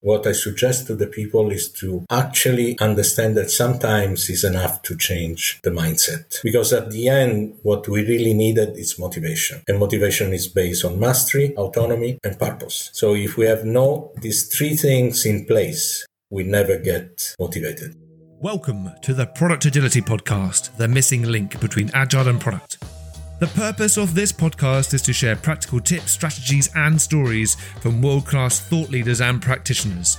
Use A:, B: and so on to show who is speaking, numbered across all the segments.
A: what I suggest to the people is to actually understand that sometimes is enough to change the mindset. Because at the end, what we really needed is motivation. And motivation is based on mastery, autonomy, and purpose. So if we have no, these three things in place, we never get motivated.
B: Welcome to the Product Agility Podcast, the missing link between agile and product. The purpose of this podcast is to share practical tips, strategies, and stories from world class thought leaders and practitioners.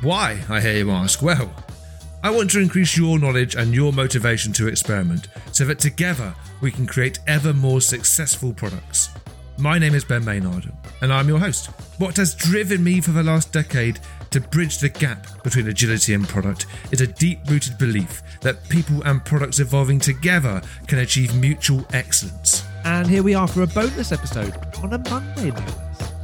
B: Why, I hear you ask? Well, I want to increase your knowledge and your motivation to experiment so that together we can create ever more successful products. My name is Ben Maynard, and I'm your host. What has driven me for the last decade to bridge the gap between agility and product is a deep rooted belief that people and products evolving together can achieve mutual excellence.
C: And here we are for a bonus episode on a Monday.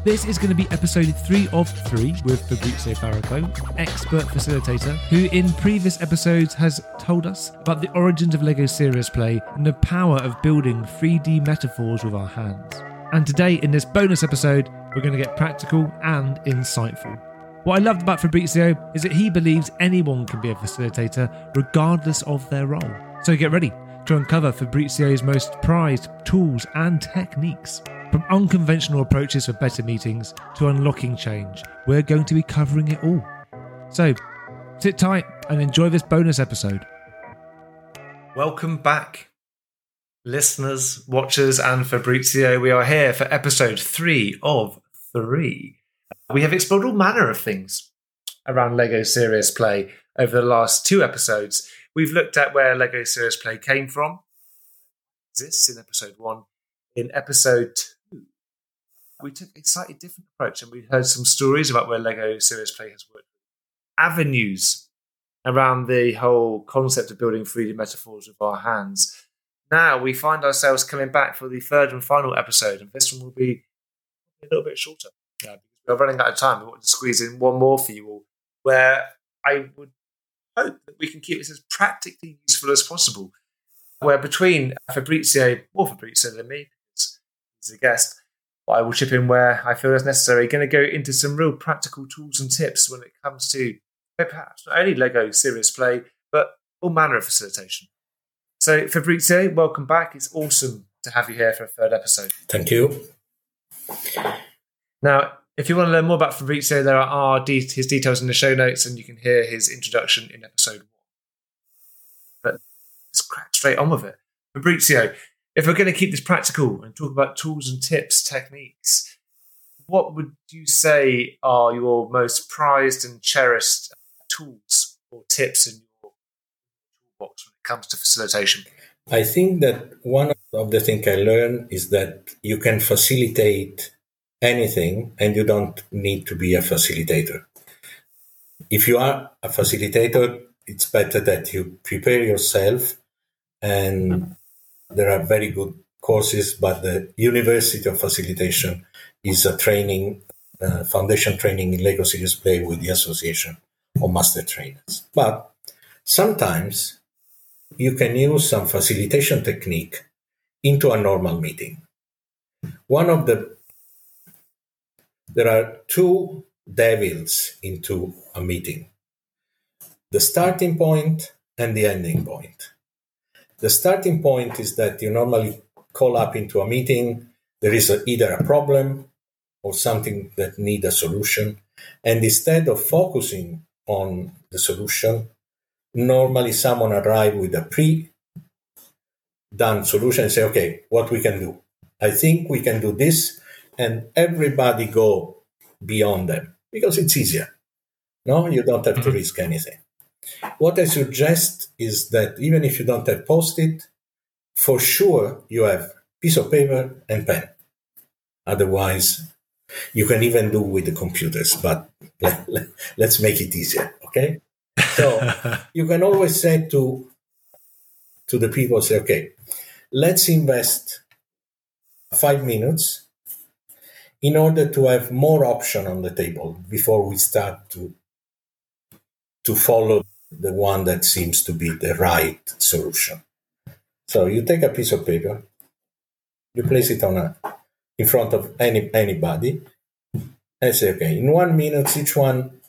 C: This is going to be episode three of three with Fabrizio Faraco, expert facilitator, who in previous episodes has told us about the origins of LEGO Serious Play and the power of building 3D metaphors with our hands. And today, in this bonus episode, we're going to get practical and insightful. What I loved about Fabrizio is that he believes anyone can be a facilitator regardless of their role. So get ready to uncover Fabrizio's most prized tools and techniques. From unconventional approaches for better meetings to unlocking change, we're going to be covering it all. So sit tight and enjoy this bonus episode.
B: Welcome back, listeners, watchers, and Fabrizio. We are here for episode three of three. We have explored all manner of things around Lego Serious Play over the last two episodes. We've looked at where Lego Serious Play came from, exists in episode one. In episode two, we took a slightly different approach and we heard some stories about where Lego Serious Play has worked. Avenues around the whole concept of building 3D metaphors with our hands. Now we find ourselves coming back for the third and final episode, and this one will be a little bit shorter. Yeah, we're running out of time. We want to squeeze in one more for you all, where I would hope that we can keep this as practically useful as possible. Where between Fabrizio, more Fabrizio than me, he's a guest, I will chip in where I feel is necessary. Going to go into some real practical tools and tips when it comes to eh, perhaps not only Lego serious play, but all manner of facilitation. So, Fabrizio, welcome back. It's awesome to have you here for a third episode.
A: Thank you.
B: Now, if you want to learn more about Fabrizio, there are his details in the show notes, and you can hear his introduction in episode one. But let's crack straight on with it. Fabrizio, if we're going to keep this practical and talk about tools and tips, techniques, what would you say are your most prized and cherished tools or tips in your toolbox when it comes to facilitation?
A: I think that one of the things I learned is that you can facilitate anything and you don't need to be a facilitator. If you are a facilitator, it's better that you prepare yourself and there are very good courses, but the University of Facilitation is a training, uh, foundation training in Lego Serious Play with the Association of Master Trainers. But sometimes you can use some facilitation technique into a normal meeting. One of the there are two devils into a meeting the starting point and the ending point. The starting point is that you normally call up into a meeting, there is a, either a problem or something that need a solution. And instead of focusing on the solution, normally someone arrive with a pre done solution and say, okay, what we can do? I think we can do this and everybody go beyond them because it's easier. No, you don't have to mm-hmm. risk anything. What I suggest is that even if you don't have post-it, for sure you have piece of paper and pen. Otherwise, you can even do with the computers, but let, let's make it easier. Okay. So you can always say to to the people, say, okay, let's invest five minutes in order to have more option on the table before we start to to follow the one that seems to be the right solution. So you take a piece of paper, you place it on a in front of any anybody, and say, okay, in one minute, each one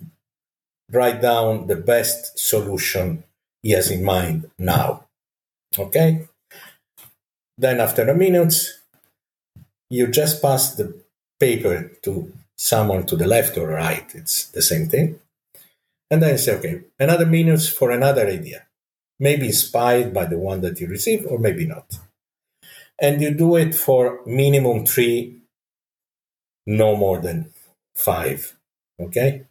A: write down the best solution he has in mind now. Okay? Then after a minute, you just pass the paper to someone to the left or right. It's the same thing. And then say, okay, another minute for another idea. Maybe inspired by the one that you received or maybe not. And you do it for minimum three, no more than five. Okay?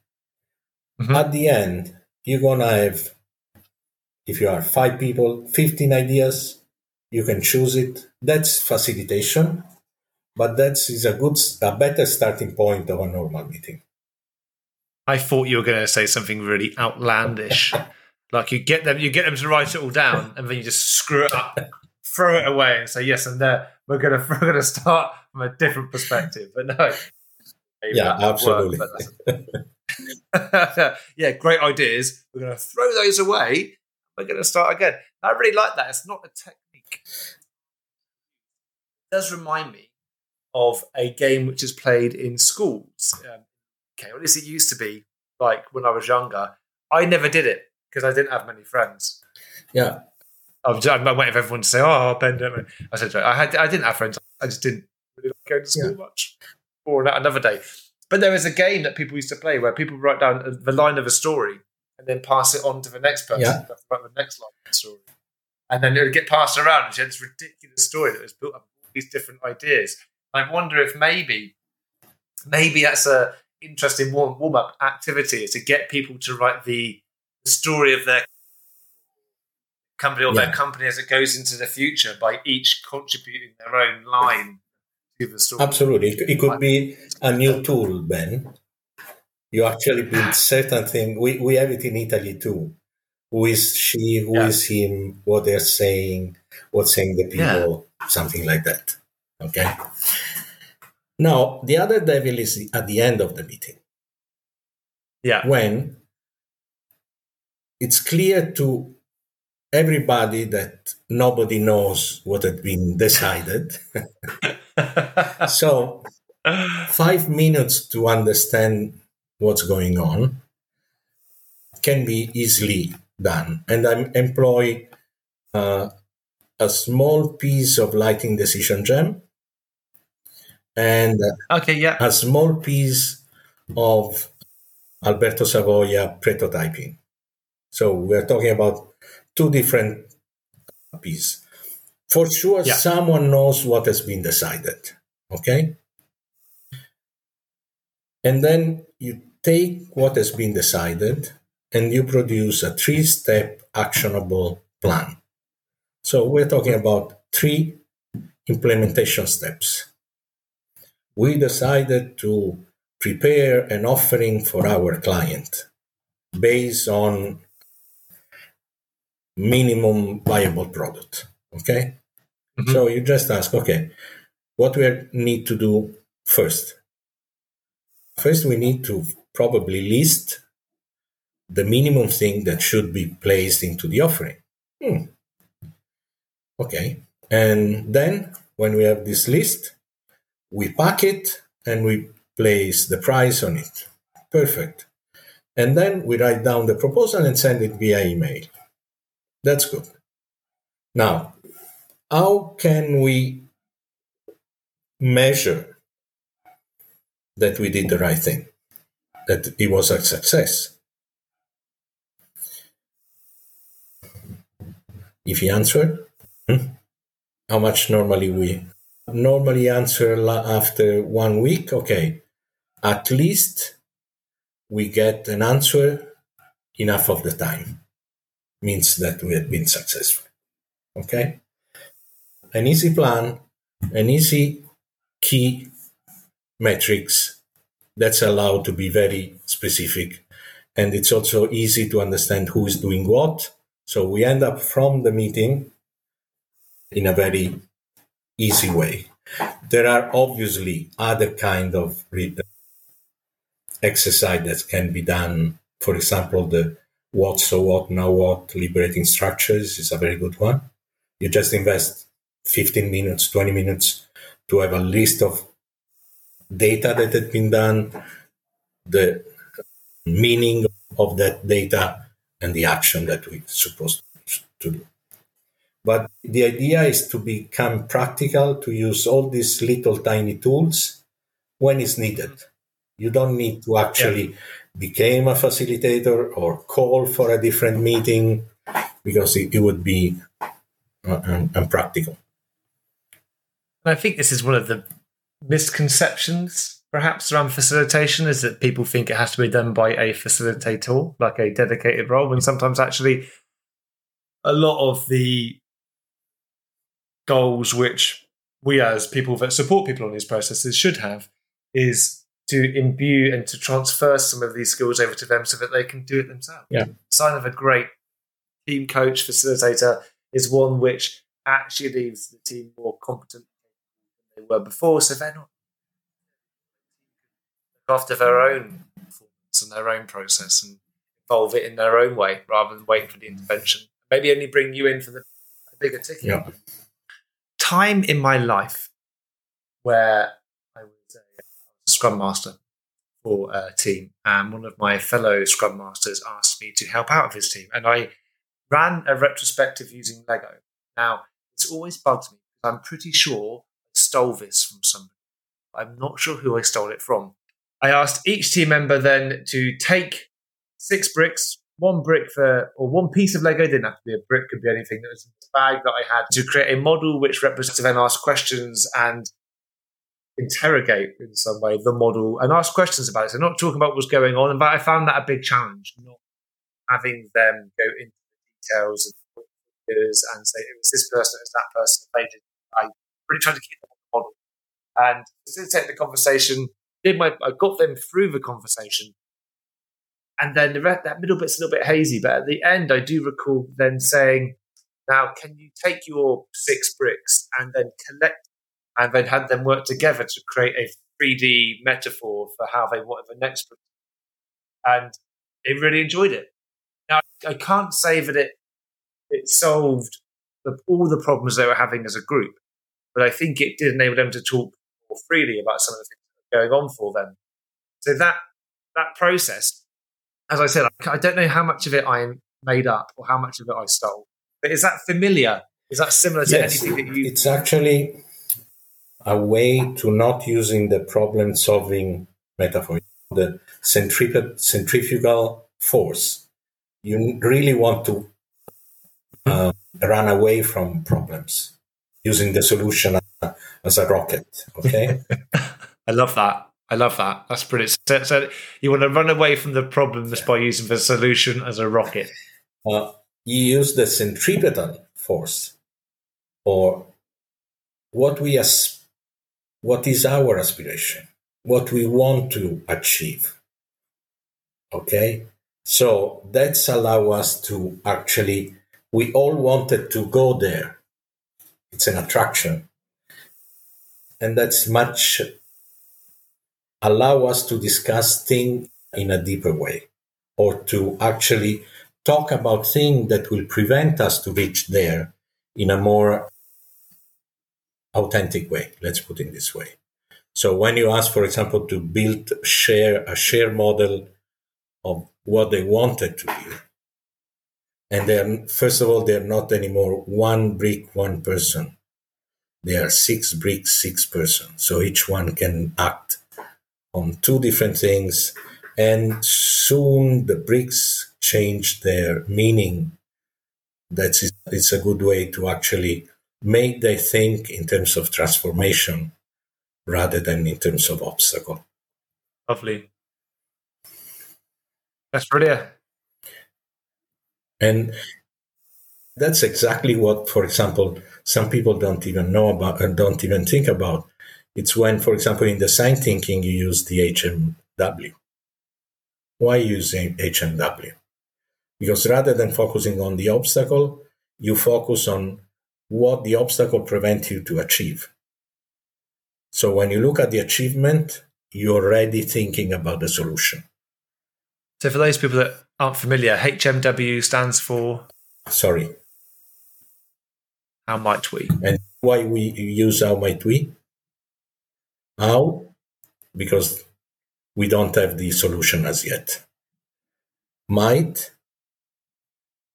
A: Mm-hmm. At the end, you're going to have, if you are five people, 15 ideas. You can choose it. That's facilitation, but that is a good, a better starting point of a normal meeting.
B: I thought you were going to say something really outlandish. like you get them, you get them to write it all down, and then you just screw it up, throw it away, and say, "Yes, and there we're going to we're going to start from a different perspective." But no,
A: yeah, absolutely.
B: Work, yeah, great ideas. We're going to throw those away. We're going to start again. I really like that. It's not a technique. It does remind me of a game which is played in schools. Um, okay, at least it used to be like when I was younger. I never did it because I didn't have many friends.
A: Yeah.
B: I was, I'm waiting for everyone to say, "Oh, Ben." I said, "I had, I didn't have friends. I just didn't really like going to school yeah. much." Or another day, but there was a game that people used to play where people write down the line of a story and then pass it on to the next person yeah. write the next line of the story. And then it would get passed around and she had this ridiculous story that was built up all these different ideas. I wonder if maybe maybe that's a interesting warm, warm up activity to get people to write the, the story of their company or yeah. their company as it goes into the future by each contributing their own line to the story.
A: Absolutely. It, it could be a new tool, Ben. You actually build certain things. We, we have it in Italy too. Who is she? Who yeah. is him? What they're saying? What's saying the people? Yeah. Something like that. Okay. Now, the other devil is at the end of the meeting.
B: Yeah.
A: When it's clear to everybody that nobody knows what had been decided. so, five minutes to understand what's going on can be easily done. And I employ uh, a small piece of Lightning Decision Jam and uh,
B: okay, yeah.
A: a small piece of Alberto Savoia prototyping. So we're talking about two different pieces. For sure, yeah. someone knows what has been decided. Okay? And then you take what has been decided and you produce a three step actionable plan. So we're talking about three implementation steps. We decided to prepare an offering for our client based on minimum viable product. Okay. Mm-hmm. So you just ask, okay, what we need to do first? First, we need to probably list the minimum thing that should be placed into the offering. Hmm. Okay. And then when we have this list, we pack it and we place the price on it. Perfect. And then we write down the proposal and send it via email. That's good. Now, how can we measure that we did the right thing, that it was a success? If he answered, hmm, how much normally we normally answer after one week? Okay, at least we get an answer enough of the time means that we have been successful. Okay? An easy plan, an easy key metrics that's allowed to be very specific. And it's also easy to understand who is doing what. So we end up from the meeting in a very easy way. There are obviously other kind of exercise that can be done. For example, the what, so what, now what, liberating structures is a very good one. You just invest 15 minutes, 20 minutes to have a list of data that had been done, the meaning of that data and the action that we're supposed to do. But the idea is to become practical, to use all these little tiny tools when it's needed. You don't need to actually yeah. become a facilitator or call for a different meeting because it, it would be uh, unpractical.
B: I think this is one of the misconceptions perhaps around facilitation is that people think it has to be done by a facilitator, like a dedicated role, when sometimes actually a lot of the goals which we as people that support people on these processes should have is to imbue and to transfer some of these skills over to them so that they can do it themselves.
A: Yeah.
B: Sign of a great team coach, facilitator is one which actually leaves the team more competent than they were before. So they're not after their own performance and their own process and involve it in their own way rather than waiting for the intervention. Maybe only bring you in for the bigger ticket.
A: Yeah.
B: Time in my life where I was a scrum master for a team, and one of my fellow scrum masters asked me to help out with his team, and I ran a retrospective using Lego. Now, it's always bugged me. I'm pretty sure I stole this from somebody. I'm not sure who I stole it from. I asked each team member then to take six bricks, one brick for, or one piece of Lego, didn't have to be a brick, could be anything that was the bag that I had, to create a model which represents then ask questions and interrogate in some way the model and ask questions about it. So not talking about what's going on, but I found that a big challenge, not having them go into the details and figures and say it was this person, it was that person. They did. I really tried to keep them on the model and facilitate the conversation. Did my I got them through the conversation, and then the that middle bit's a little bit hazy. But at the end, I do recall then saying, "Now, can you take your six bricks and then collect and then had them work together to create a 3D metaphor for how they wanted the next brick?" And they really enjoyed it. Now, I can't say that it it solved the, all the problems they were having as a group, but I think it did enable them to talk more freely about some of the things that were going on for them. So that that process, as I said, I, I don't know how much of it I made up or how much of it I stole. But is that familiar? Is that similar to yes, anything that you?
A: It's actually a way to not using the problem solving metaphor, the centrifugal force you really want to uh, run away from problems using the solution as a rocket. Okay.
B: I love that. I love that. That's brilliant. So, so, you want to run away from the problems by using the solution as a rocket.
A: Uh, you use the centripetal force, or what we as what is our aspiration, what we want to achieve. Okay, so that's allow us to actually, we all wanted to go there. It's an attraction. And that's much allow us to discuss things in a deeper way or to actually talk about things that will prevent us to reach there in a more authentic way. Let's put it this way. So when you ask, for example, to build share a share model of what they wanted to be. And they're, first of all, they're not anymore one brick, one person. They are six bricks, six person So each one can act on two different things. And soon the bricks change their meaning. That's it's a good way to actually make them think in terms of transformation rather than in terms of obstacle.
B: Lovely. That's brilliant.
A: And that's exactly what, for example, some people don't even know about and don't even think about. It's when, for example, in design thinking, you use the HMW. Why use HMW? Because rather than focusing on the obstacle, you focus on what the obstacle prevents you to achieve. So when you look at the achievement, you're already thinking about the solution.
B: So, for those people that aren't familiar, HMW stands for.
A: Sorry.
B: How might we?
A: And why we use how might we? How? Because we don't have the solution as yet. Might,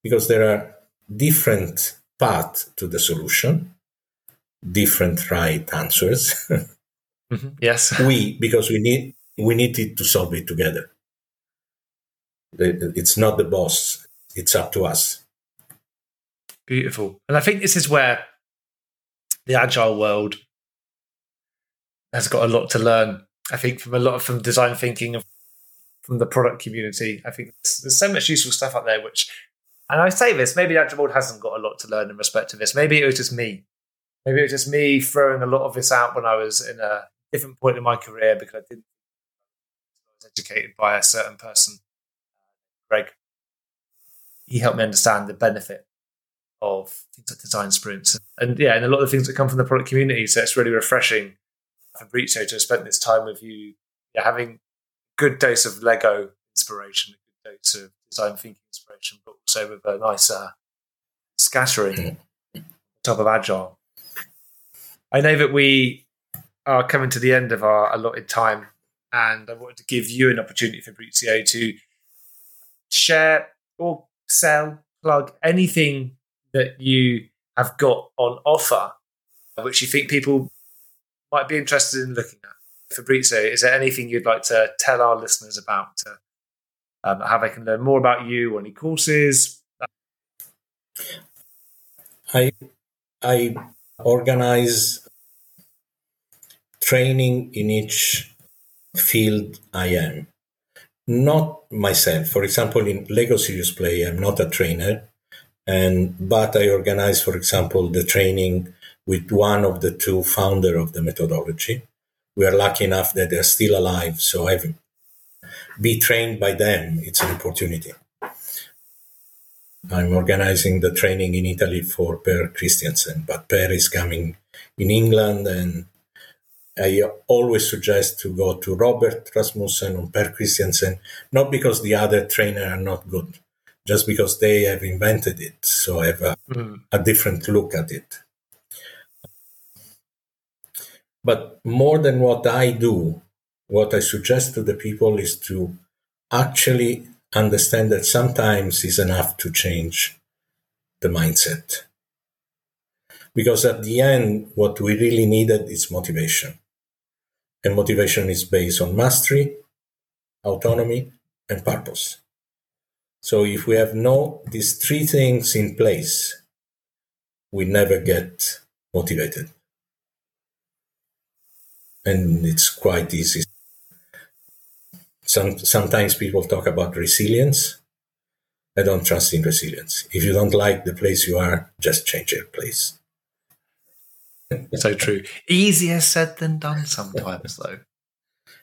A: because there are different paths to the solution, different right answers.
B: mm-hmm. Yes.
A: we, because we need we needed to solve it together. It's not the boss, it's up to us.
B: Beautiful. And I think this is where the agile world has got a lot to learn. I think from a lot of from design thinking from the product community. I think there's, so much useful stuff out there which and I say this, maybe World hasn't got a lot to learn in respect to this. Maybe it was just me. Maybe it was just me throwing a lot of this out when I was in a different point in my career because I didn't I was educated by a certain person. Greg. He helped me understand the benefit of things like design sprints. And yeah, and a lot of the things that come from the product community. So it's really refreshing Fabrizio to have spent this time with you, yeah, having a good dose of Lego inspiration, a good dose of design thinking inspiration, but also with a nice uh, scattering on top of agile. I know that we are coming to the end of our allotted time, and I wanted to give you an opportunity, Fabrizio, to share or sell, plug anything that you have got on offer, which you think people might be interested in looking at. Fabrizio, is there anything you'd like to tell our listeners about to, um, how they can learn more about you or any courses?
A: I I organize training in each field I am. Not myself. For example, in Lego Serious Play, I'm not a trainer, and but I organize, for example, the training with one of the two founder of the methodology. We are lucky enough that they're still alive, so I've be trained by them. It's an opportunity. I'm organizing the training in Italy for Per Kristiansen, but Per is coming in England, and I always suggest to go to Robert Rasmussen or Per Kristiansen, not because the other trainer are not good, just because they have invented it. So I have a, mm. a different look at it. But more than what I do, what I suggest to the people is to actually understand that sometimes it's enough to change the mindset. Because at the end, what we really needed is motivation. And motivation is based on mastery, autonomy, and purpose. So if we have no these three things in place, we never get motivated and it's quite easy. Some, sometimes people talk about resilience. I don't trust in resilience. If you don't like the place you are, just change your place.
B: so true. Easier said than done sometimes, though.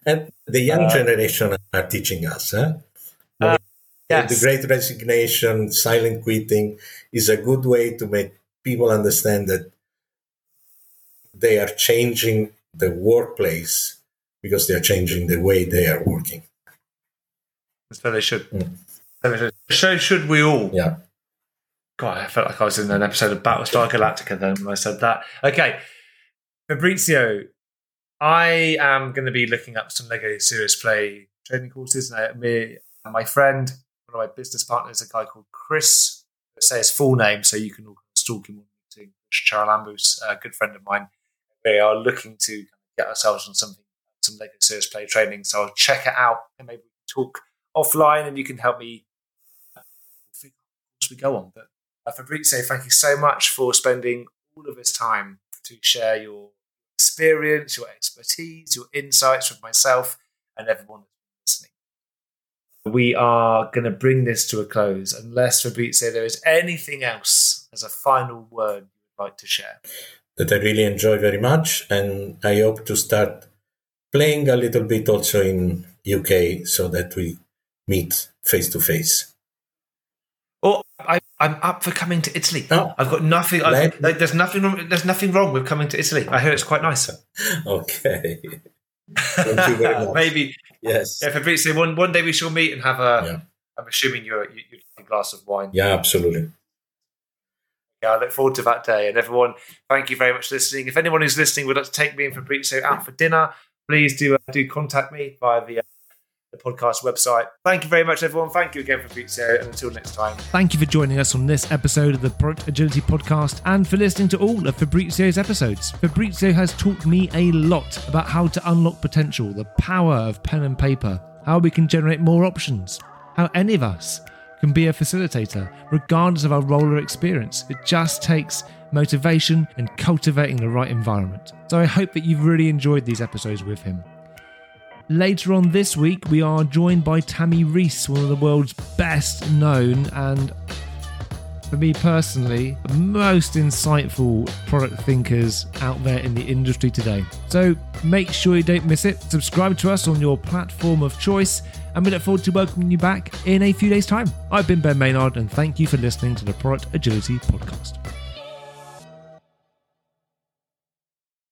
A: And the young uh, generation are teaching us. Huh? Uh, yes. The great resignation, silent quitting is a good way to make people understand that they are changing the workplace because they are changing the way they are working.
B: So they should. Mm. So should we all.
A: Yeah.
B: God, I felt like I was in an episode of Battlestar Galactica then when I said that. Okay, Fabrizio, I am going to be looking up some Lego Serious Play training courses. And I, me, my friend, one of my business partners, a guy called Chris, say his full name so you can all stalk him on LinkedIn. A good friend of mine we are looking to get ourselves on something, some Lego Serious Play training. So I'll check it out and maybe talk offline and you can help me as we go on. But uh, Fabrizio, thank you so much for spending all of this time to share your experience, your expertise, your insights with myself and everyone listening. We are going to bring this to a close unless Fabrizio, there is anything else as a final word you would like to share
A: that I really enjoy very much, and I hope to start playing a little bit also in UK so that we meet face to face.
B: Oh, I, am up for coming to Italy. Oh, I've got nothing. I've, like, there's nothing. Wrong, there's nothing wrong with coming to Italy. I hear it's quite nice.
A: okay.
B: Thank you very much. Maybe
A: yes.
B: Yeah, Fabrizio, one one day we shall meet and have a. Yeah. I'm assuming you're you, you a glass of wine.
A: Yeah, absolutely.
B: I look forward to that day. And everyone, thank you very much for listening. If anyone who's listening would like to take me and Fabrizio out for dinner, please do uh, do contact me via the uh,
D: the podcast website. Thank you very much, everyone. Thank you again, Fabrizio. And until next time.
B: Thank you for joining us on this episode of the Product Agility Podcast and for listening to all of Fabrizio's episodes. Fabrizio has taught me a lot about how to unlock potential, the power of pen and paper, how we can generate more options, how any of us can be a facilitator, regardless of our role or experience. It just takes motivation and cultivating the right environment. So I hope that you've really enjoyed these episodes with him. Later on this week, we are joined by Tammy Reese, one of the world's best known and, for me personally, most insightful product thinkers out there in the industry today. So make sure you don't miss it. Subscribe to us on your platform of choice, and we look forward to welcoming you back in a few days' time. I've been Ben Maynard, and thank you for listening to the Product Agility Podcast.